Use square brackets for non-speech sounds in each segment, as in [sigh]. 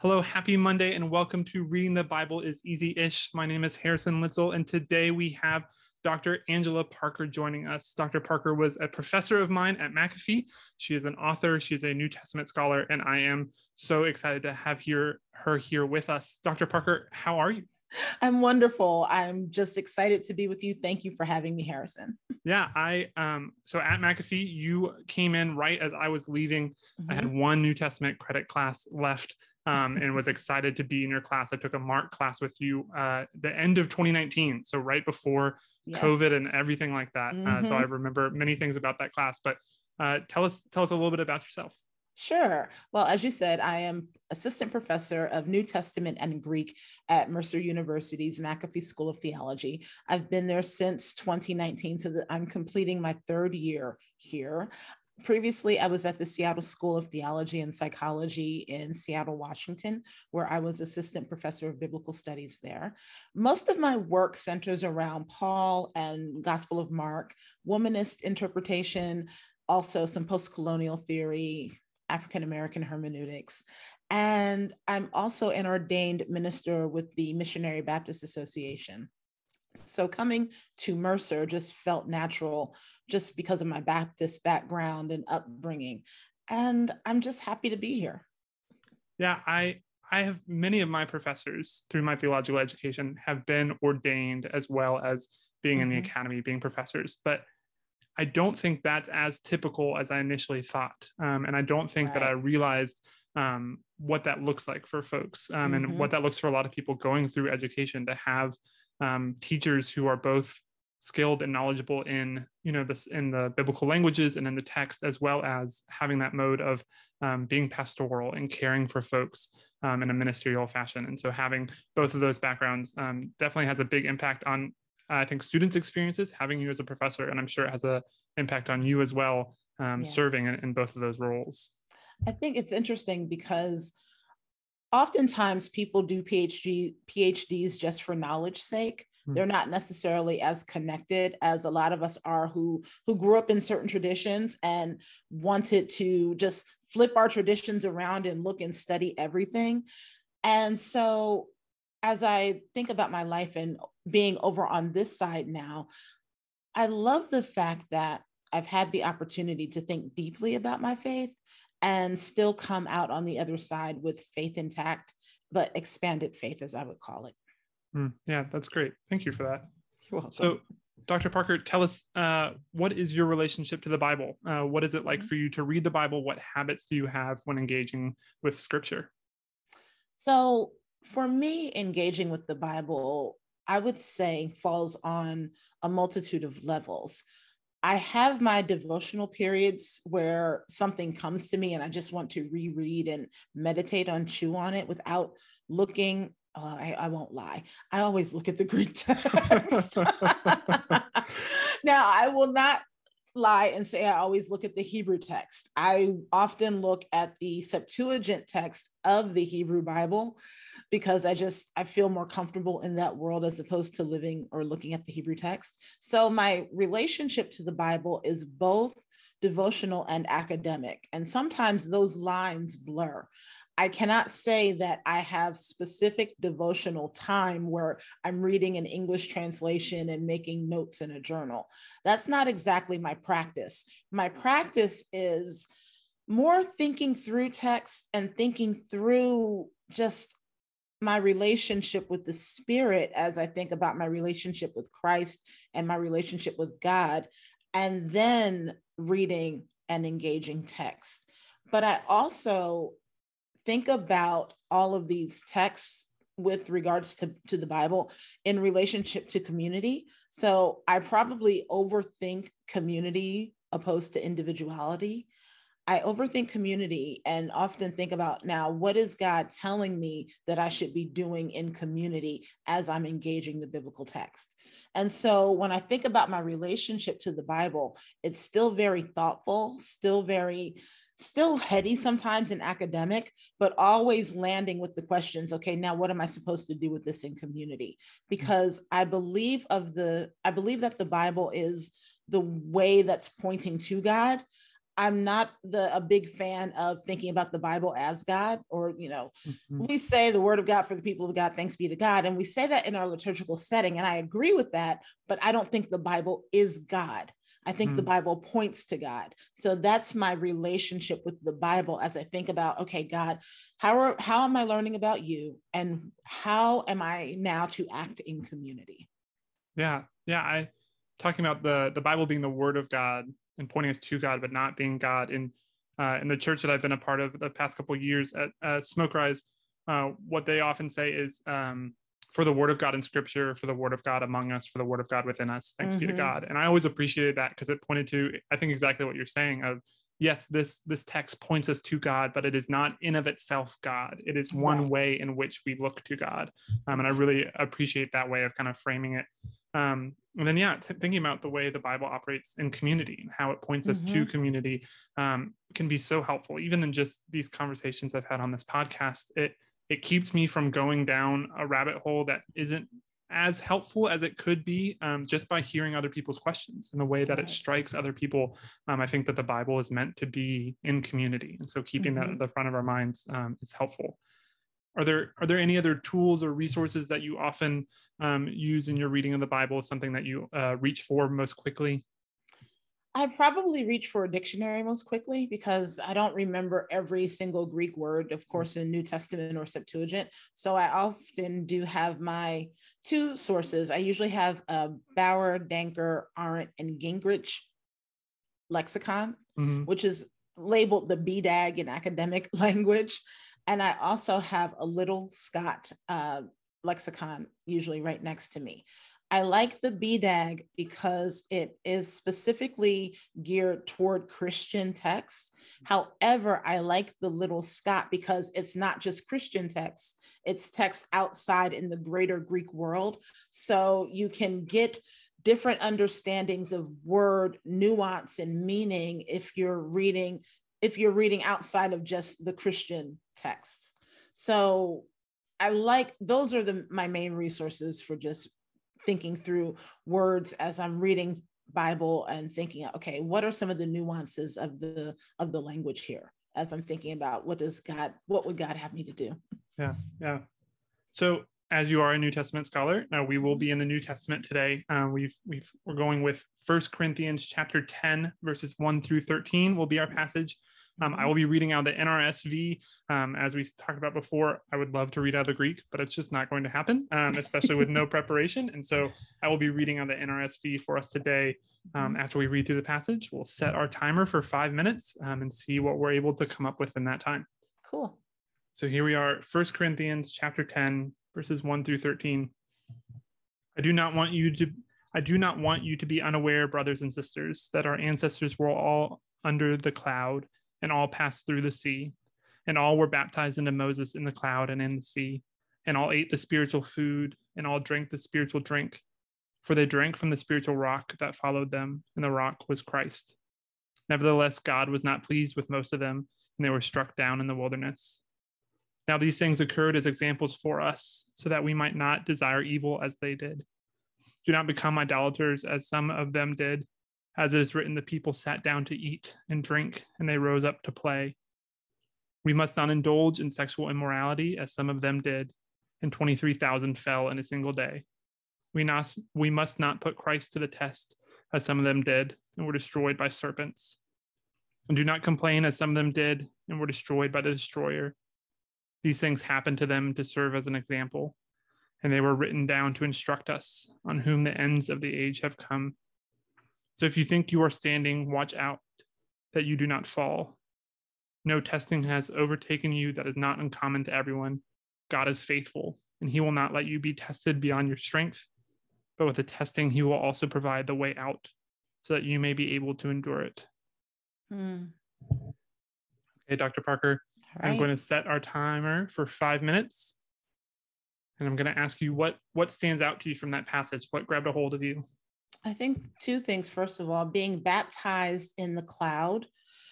Hello, happy Monday, and welcome to Reading the Bible is Easy ish. My name is Harrison Litzel, and today we have Dr. Angela Parker joining us. Dr. Parker was a professor of mine at McAfee. She is an author, she's a New Testament scholar, and I am so excited to have here, her here with us. Dr. Parker, how are you? I'm wonderful. I'm just excited to be with you. Thank you for having me, Harrison. Yeah, I um so at McAfee, you came in right as I was leaving. Mm-hmm. I had mm-hmm. one New Testament credit class left um, and was excited to be in your class. I took a Mark class with you uh, the end of 2019, so right before yes. COVID and everything like that. Mm-hmm. Uh, so I mm-hmm. remember many things about that class. But uh, tell us tell us a little bit about yourself. Sure. Well, as you said, I am assistant professor of New Testament and Greek at Mercer University's McAfee School of Theology. I've been there since 2019, so that I'm completing my third year here previously i was at the seattle school of theology and psychology in seattle washington where i was assistant professor of biblical studies there. Most of my work centers around paul and gospel of mark womanist interpretation also some post-colonial theory african american hermeneutics. And i'm also an ordained minister with the missionary baptist association so coming to Mercer just felt natural just because of my Baptist background and upbringing. And I'm just happy to be here. Yeah, I I have many of my professors through my theological education have been ordained as well as being mm-hmm. in the mm-hmm. academy, being professors. But I don't think that's as typical as I initially thought. Um, and I don't think right. that I realized um, what that looks like for folks um, mm-hmm. and what that looks for a lot of people going through education to have um, teachers who are both skilled and knowledgeable in you know this in the biblical languages and in the text as well as having that mode of um, being pastoral and caring for folks um, in a ministerial fashion and so having both of those backgrounds um, definitely has a big impact on i think students experiences having you as a professor and i'm sure it has a impact on you as well um, yes. serving in, in both of those roles i think it's interesting because oftentimes people do phd phds just for knowledge sake hmm. they're not necessarily as connected as a lot of us are who who grew up in certain traditions and wanted to just flip our traditions around and look and study everything and so as i think about my life and being over on this side now i love the fact that i've had the opportunity to think deeply about my faith and still come out on the other side with faith intact, but expanded faith, as I would call it. Mm, yeah, that's great. Thank you for that. You're welcome. So, Dr. Parker, tell us uh, what is your relationship to the Bible? Uh, what is it like mm-hmm. for you to read the Bible? What habits do you have when engaging with Scripture? So, for me, engaging with the Bible, I would say falls on a multitude of levels. I have my devotional periods where something comes to me and I just want to reread and meditate on, chew on it without looking. Uh, I, I won't lie. I always look at the Greek [laughs] text. [laughs] now, I will not lie and say I always look at the Hebrew text. I often look at the Septuagint text of the Hebrew Bible because I just I feel more comfortable in that world as opposed to living or looking at the Hebrew text. So my relationship to the Bible is both devotional and academic and sometimes those lines blur. I cannot say that I have specific devotional time where I'm reading an English translation and making notes in a journal. That's not exactly my practice. My practice is more thinking through text and thinking through just my relationship with the spirit as I think about my relationship with Christ and my relationship with God, and then reading and engaging text. But I also think about all of these texts with regards to, to the Bible in relationship to community. So I probably overthink community opposed to individuality. I overthink community and often think about now, what is God telling me that I should be doing in community as I'm engaging the biblical text? And so when I think about my relationship to the Bible, it's still very thoughtful, still very still heady sometimes in academic, but always landing with the questions, okay, now what am I supposed to do with this in community? Because I believe of the, I believe that the Bible is the way that's pointing to God, I'm not the a big fan of thinking about the Bible as God, or you know, mm-hmm. we say the word of God for the people of God, thanks be to God. And we say that in our liturgical setting. And I agree with that, but I don't think the Bible is God. I think mm-hmm. the Bible points to God. So that's my relationship with the Bible as I think about, okay, God, how are how am I learning about you? And how am I now to act in community? Yeah. Yeah. I talking about the the Bible being the word of God and pointing us to God, but not being God. In uh, in the church that I've been a part of the past couple of years at uh, Smoke Rise, uh, what they often say is um, for the word of God in scripture, for the word of God among us, for the word of God within us. Thanks mm-hmm. be to mm-hmm. God. And I always appreciated that because it pointed to, I think exactly what you're saying of yes, this this text points us to God, but it is not in of itself God. It is one right. way in which we look to God. Um, and I really appreciate that way of kind of framing it. Um, and then yeah t- thinking about the way the bible operates in community and how it points us mm-hmm. to community um, can be so helpful even in just these conversations i've had on this podcast it it keeps me from going down a rabbit hole that isn't as helpful as it could be um, just by hearing other people's questions and the way that it strikes other people. Um, i think that the bible is meant to be in community and so keeping mm-hmm. that at the front of our minds um, is helpful. Are there are there any other tools or resources that you often um, use in your reading of the bible something that you uh, reach for most quickly i probably reach for a dictionary most quickly because i don't remember every single greek word of course in new testament or septuagint so i often do have my two sources i usually have a bauer danker Arndt and gingrich lexicon mm-hmm. which is labeled the BDAG in academic [laughs] language and I also have a Liddell Scott uh, lexicon usually right next to me. I like the BDAG because it is specifically geared toward Christian texts. However, I like the Liddell Scott because it's not just Christian texts, it's texts outside in the greater Greek world. So you can get different understandings of word nuance and meaning if you're reading if you're reading outside of just the Christian text. So I like those are the my main resources for just thinking through words as I'm reading Bible and thinking, okay, what are some of the nuances of the of the language here as I'm thinking about what does God, what would God have me to do? Yeah, yeah. So as you are a New Testament scholar, now we will be in the New Testament today. Uh, we've we've we're going with First Corinthians chapter 10, verses 1 through 13 will be our passage. Um, I will be reading out the NRSV. Um, as we talked about before, I would love to read out the Greek, but it's just not going to happen, um, especially with no [laughs] preparation. And so I will be reading out the NRSV for us today. Um, mm-hmm. after we read through the passage, we'll set our timer for five minutes um, and see what we're able to come up with in that time. Cool. So here we are, First Corinthians chapter 10, verses 1 through 13. I do not want you to I do not want you to be unaware, brothers and sisters, that our ancestors were all under the cloud and all passed through the sea, and all were baptized into Moses in the cloud and in the sea, and all ate the spiritual food, and all drank the spiritual drink, for they drank from the spiritual rock that followed them, and the rock was Christ. Nevertheless, God was not pleased with most of them, and they were struck down in the wilderness. Now, these things occurred as examples for us, so that we might not desire evil as they did. Do not become idolaters as some of them did. As it is written, the people sat down to eat and drink, and they rose up to play. We must not indulge in sexual immorality, as some of them did, and 23,000 fell in a single day. We, not, we must not put Christ to the test, as some of them did, and were destroyed by serpents. And do not complain, as some of them did, and were destroyed by the destroyer. These things happened to them to serve as an example, and they were written down to instruct us, on whom the ends of the age have come. So if you think you are standing, watch out that you do not fall. No testing has overtaken you that is not uncommon to everyone. God is faithful, and he will not let you be tested beyond your strength. But with the testing, he will also provide the way out so that you may be able to endure it. Hmm. Okay, Dr. Parker, right. I'm going to set our timer for five minutes. And I'm going to ask you what what stands out to you from that passage? What grabbed a hold of you? I think two things. First of all, being baptized in the cloud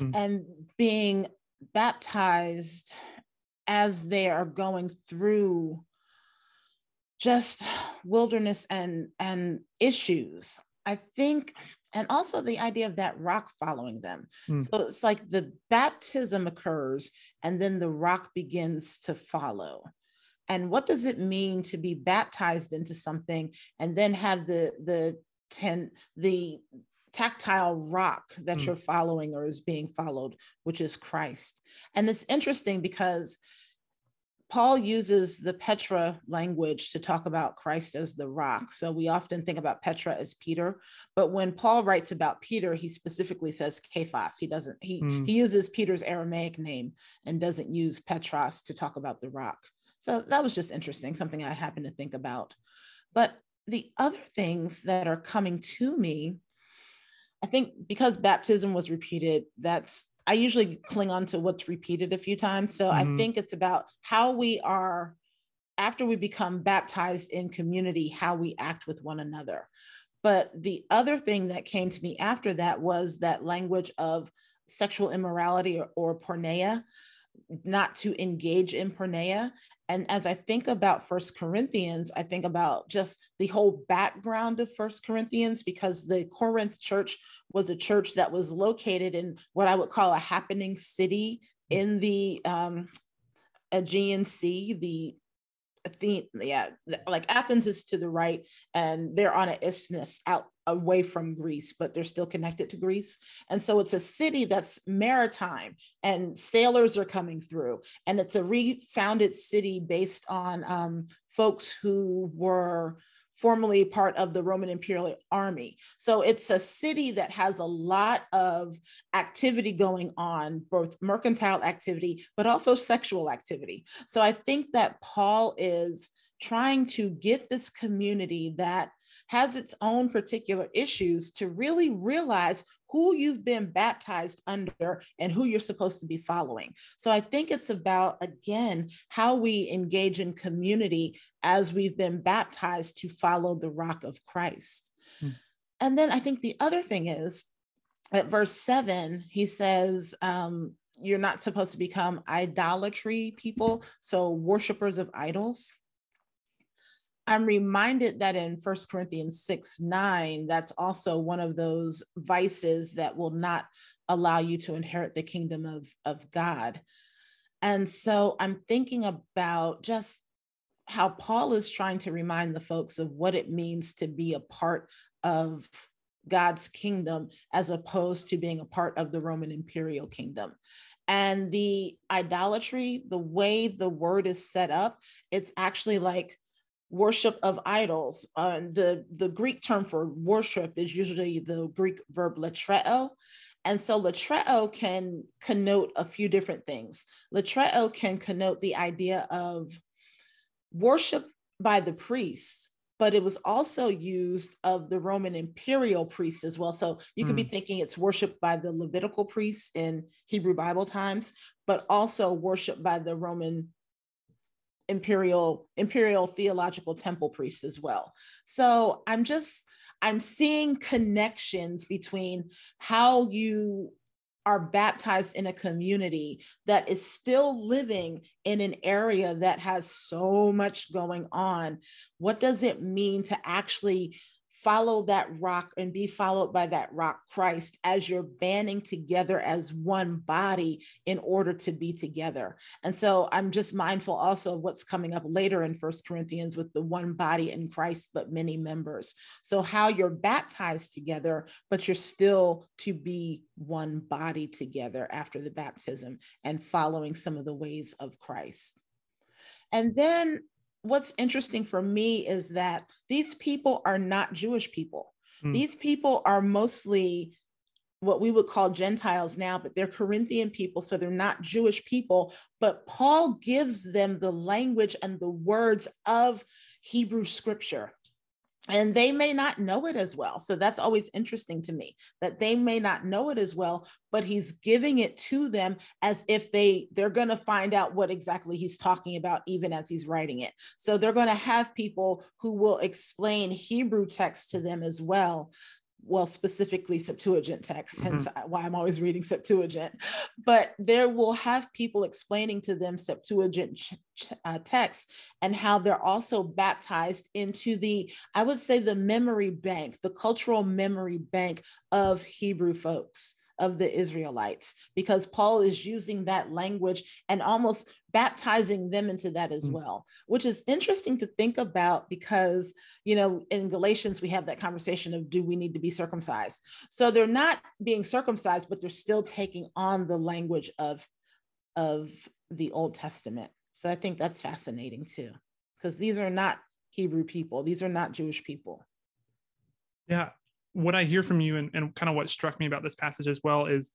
mm. and being baptized as they are going through just wilderness and and issues. I think and also the idea of that rock following them. Mm. So it's like the baptism occurs and then the rock begins to follow. And what does it mean to be baptized into something and then have the the ten the tactile rock that Mm. you're following or is being followed, which is Christ. And it's interesting because Paul uses the Petra language to talk about Christ as the rock. So we often think about Petra as Peter, but when Paul writes about Peter, he specifically says Kephas. He doesn't, he, Mm. he uses Peter's Aramaic name and doesn't use Petros to talk about the rock. So that was just interesting, something I happened to think about. But the other things that are coming to me, I think because baptism was repeated, that's I usually cling on to what's repeated a few times. So I Mhm. think it's about how we are after we become baptized in community, how we act with one another. But the other thing that came to me after that was that language of sexual immorality or, or porneia, not to engage in porneia. And as I think about First Corinthians, I think about just the whole background of First Corinthians because the Corinth church was a church that was located in what I would call a happening city in the um, Aegean Sea, the Athene, yeah, like Athens is to the right, and they're on an isthmus out away from Greece, but they're still connected to Greece. And so it's a city that's maritime, and sailors are coming through, and it's a refounded city based on um, folks who were formerly part of the Roman Imperial Army. So it's a city that has a lot of activity going on, both mercantile activity, but also sexual activity. So I think that Paul is trying to get this community that has its own particular issues to really realize who you've been baptized under and who you're supposed to be following. So I think it's about, again, how we engage in community as we've been baptized to follow the rock of Christ. Hmm. And then I think the other thing is at verse seven, he says, um, you're not supposed to become idolatry people, so worshipers of idols. I'm reminded that in First Corinthians 6 9, that's also one of those vices that will not allow you to inherit the kingdom of, of God. And so I'm thinking about just how Paul is trying to remind the folks of what it means to be a part of God's kingdom as opposed to being a part of the Roman imperial kingdom. And the idolatry, the way the word is set up, it's actually like worship of idols. Uh, the, the Greek term for worship is usually the Greek verb latreo. And so latreo can connote a few different things. Latreo can connote the idea of worship by the priests, but it was also used of the Roman imperial priests as well. So you could be thinking it's worship by the Levitical priests in Hebrew Bible times, but also worship by the Roman imperial imperial theological temple priests as well. So i'm just i'm seeing connections between how you are baptized in a community that is still living in an area that has so much going on. What does it mean to actually follow that rock and be followed by that rock Christ as you're banding together as one body in order to be together. And so I'm just mindful also of what's coming up later in First Corinthians with the one body in Christ, but many members. So how you're baptized together, but you're still to be one body together after the baptism and following some of the ways of Christ. And then what's interesting for me is that these people are not Jewish people. Mm. These people are mostly what we would call Gentiles now, but they're Corinthian people, so they're not Jewish people. But Paul gives them the language and the words of Hebrew scripture. And they may not know it as well. So that's always interesting to me that they may not know it as well, but he's giving it to them as if they they're going to find out what exactly he's talking about even as he's writing it. So they're going to have people who will explain Hebrew text to them as well well, specifically Septuagint text, hence mm-hmm. why I'm always reading Septuagint. But there will have people explaining to them Septuagint ch- ch- uh, text and how they're also baptized into the, I would say, the memory bank, the cultural memory bank of Hebrew folks of the Israelites because Paul is using that language and almost baptizing them into that as mm. well, which is interesting to think about because, you know, in Galatians, we have that conversation of do we need to be circumcised? So they're not being circumcised, but they're still taking on the language of, of the Old Testament. So I think that's fascinating too, because these are not Hebrew people, these are not Jewish people. Yeah, what I hear from you and, and kind of what struck me about this passage as well is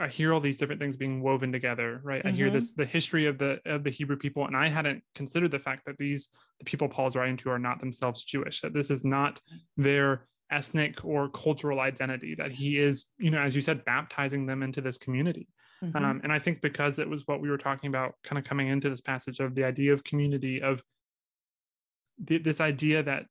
I hear all these different things being woven together, right? Mm-hmm. I hear mm-hmm. this the history of the of the Hebrew people, and I hadn't considered the fact that these the people Paul's writing to are not themselves Jewish, that this is not their ethnic or cultural identity, that he is, you know, as you said, baptizing them into this community. Mm-hmm. Um, and I think because it was what we were talking about, kind of coming into this passage of the idea of community, of the, this idea that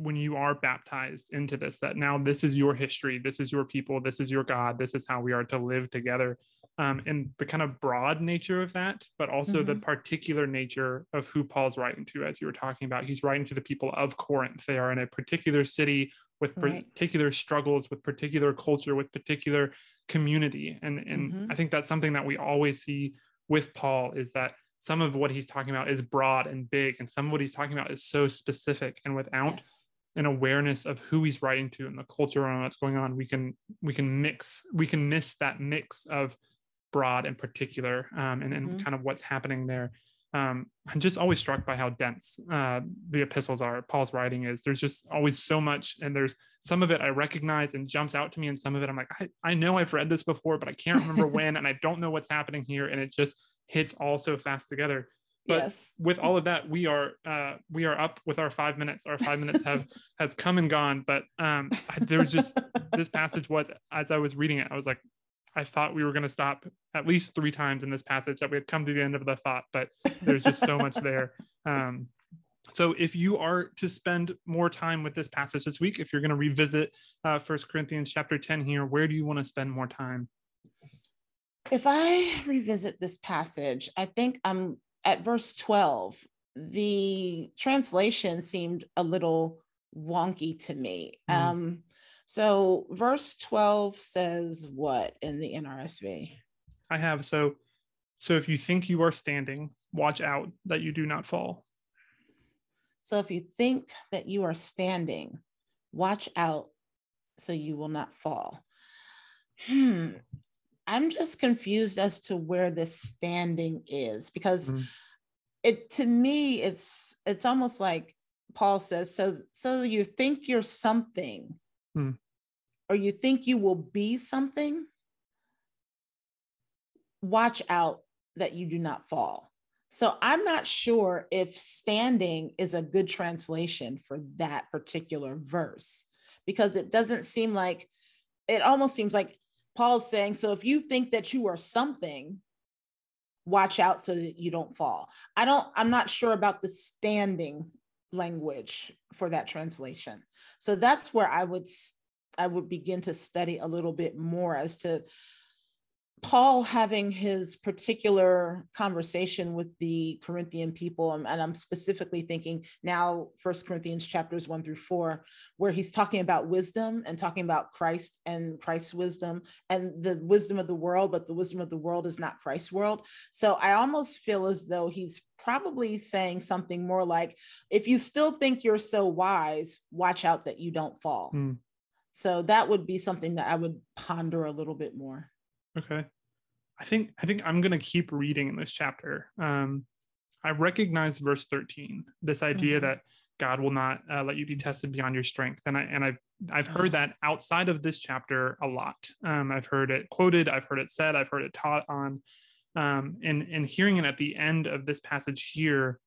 when you are baptized into this that now this is your history this is your people this is your god this is how we are to live together um, and the kind of broad nature of that but also mm-hmm. the particular nature of who paul's writing to as you were talking about he's writing to the people of corinth they are in a particular city with right. particular struggles with particular culture with particular community and and mm-hmm. i think that's something that we always see with paul is that some of what he's talking about is broad and big and some of what he's talking about is so specific and without yes an awareness of who he's writing to and the culture around what's going on, we can we can mix we can miss that mix of broad and particular um, and, and mm-hmm. kind of what's happening there. Um, I'm just always struck by how dense uh, the epistles are. Paul's writing is there's just always so much, and there's some of it I recognize and jumps out to me, and some of it I'm like, I, I know I've read this before, but I can't remember [laughs] when, and I don't know what's happening here, and it just hits all so fast together but yes. with all of that we are uh, we are up with our five minutes. Our five minutes have [laughs] has come and gone but um there was just this passage was as i was reading it i was like i thought we were going to stop at least three times in this passage that we had come to the end of the thought but there's just so much there. [laughs] Um so if you are to spend more time with this passage this week if you're going to revisit uh, first corinthians chapter 10 here where do you want to spend more time? If i revisit this passage i think i'm at verse 12, the translation seemed a little wonky to me. Mm. Um, so verse 12 says what in the NRSV? I have so so if you think you are standing, watch out that you do not fall. So if you think that you are standing, watch out so you will not fall. Hmm. I'm just confused as to where this standing is because mm. it to me it's it's almost like Paul says so so you think you're something mm. or you think you will be something watch out that you do not fall. So I'm not sure if standing is a good translation for that particular verse because it doesn't seem like it almost seems like Paul's saying, so if you think that you are something, watch out so that you don't fall. I don't, I'm not sure about the standing language for that translation. So that's where I would I would begin to study a little bit more as to Paul having his particular conversation with the Corinthian people, and I'm specifically thinking now First Corinthians chapters one through four, where he's talking about wisdom and talking about Christ and Christ's wisdom and the wisdom of the world, but the wisdom of the world is not Christ's world. So I almost feel as though he's probably saying something more like, if you still think you're so wise, watch out that you don't fall. Mm. So that would be something that I would ponder a little bit more. Okay. I think I think I'm gonna keep reading in this chapter. Um, I recognize verse 13, this idea mm-hmm. that God will not uh, let you be tested beyond your strength, and I and I've I've heard that outside of this chapter a lot. Um, I've heard it quoted, I've heard it said, I've heard it taught on, um, and and hearing it at the end of this passage here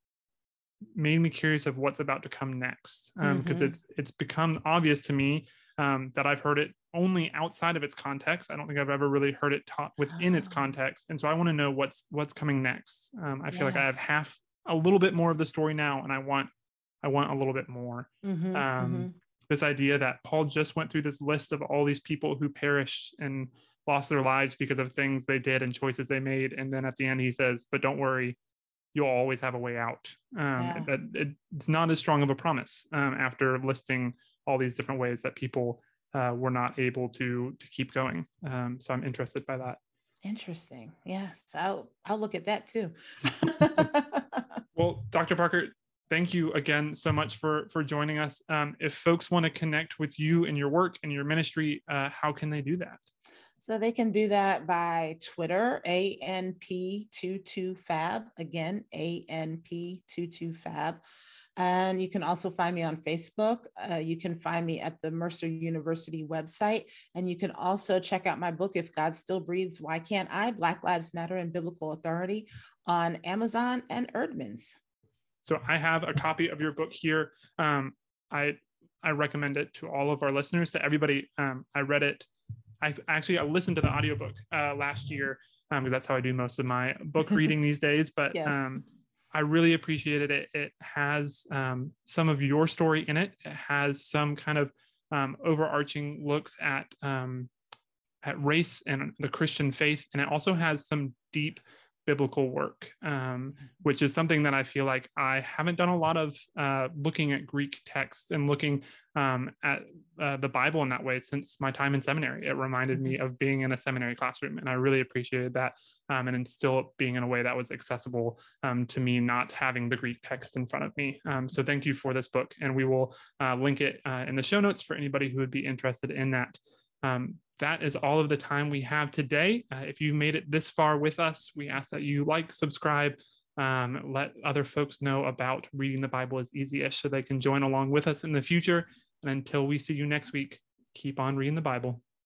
made me curious of what's about to come next because um, mm-hmm. it's it's become obvious to me um, that I've heard it only outside of its context. I don't think I've ever really heard it taught within oh. its context, and so I want to know what's what's coming next. Um, I feel yes. like I have half a little bit more of the story now, and I want I want a little bit more. Mm-hmm, um, mm-hmm. this idea that Paul just went through this list of all these people who perished and lost their lives because of things they did and choices they made. And then at the end, he says, But don't worry, you'll always have a way out. Um, yeah. it, it's not as strong of a promise um, after listing all these different ways that people uh, were not able to to keep going. Um, so I'm interested by that. Interesting. Yes, I'll I'll look at that too. [laughs] well, Dr. Parker, thank you again so much for for joining us. Um, if folks want to connect with you and your work and your ministry, uh, how can they do that? So they can do that by Twitter, ANP22Fab. Again, ANP22Fab. And you can also find me on Facebook. Uh, you can find me at the Mercer University website. And you can also check out my book, If God Still Breathes, Why Can't I? Black Lives Matter and Biblical Authority on Amazon and Eerdmans. So I have a copy of your book here. Um, I I recommend it to all of our listeners, to everybody. Um, I read it. I actually I listened to the audiobook uh, last year because um, that's how I do most of my book [laughs] reading these days. But yes. um, I really appreciated it. It has um, some of your story in it. It has some kind of um, overarching looks at um, at race and the Christian faith, and it also has some deep biblical work, um, mm-hmm. which is something that I feel like I haven't done a lot of uh, looking at Greek text and looking um, at uh, the Bible in that way since my time in seminary. It reminded me mm-hmm. of being in a seminary classroom, and I really appreciated that. Um, and still being in a way that was accessible um, to me, not having the Greek text in front of me. Um, so, thank you for this book, and we will uh, link it uh, in the show notes for anybody who would be interested in that. Um, that is all of the time we have today. Uh, if you've made it this far with us, we ask that you like, subscribe, um, let other folks know about reading the Bible as easy-ish so they can join along with us in the future. And until we see you next week, keep on reading the Bible.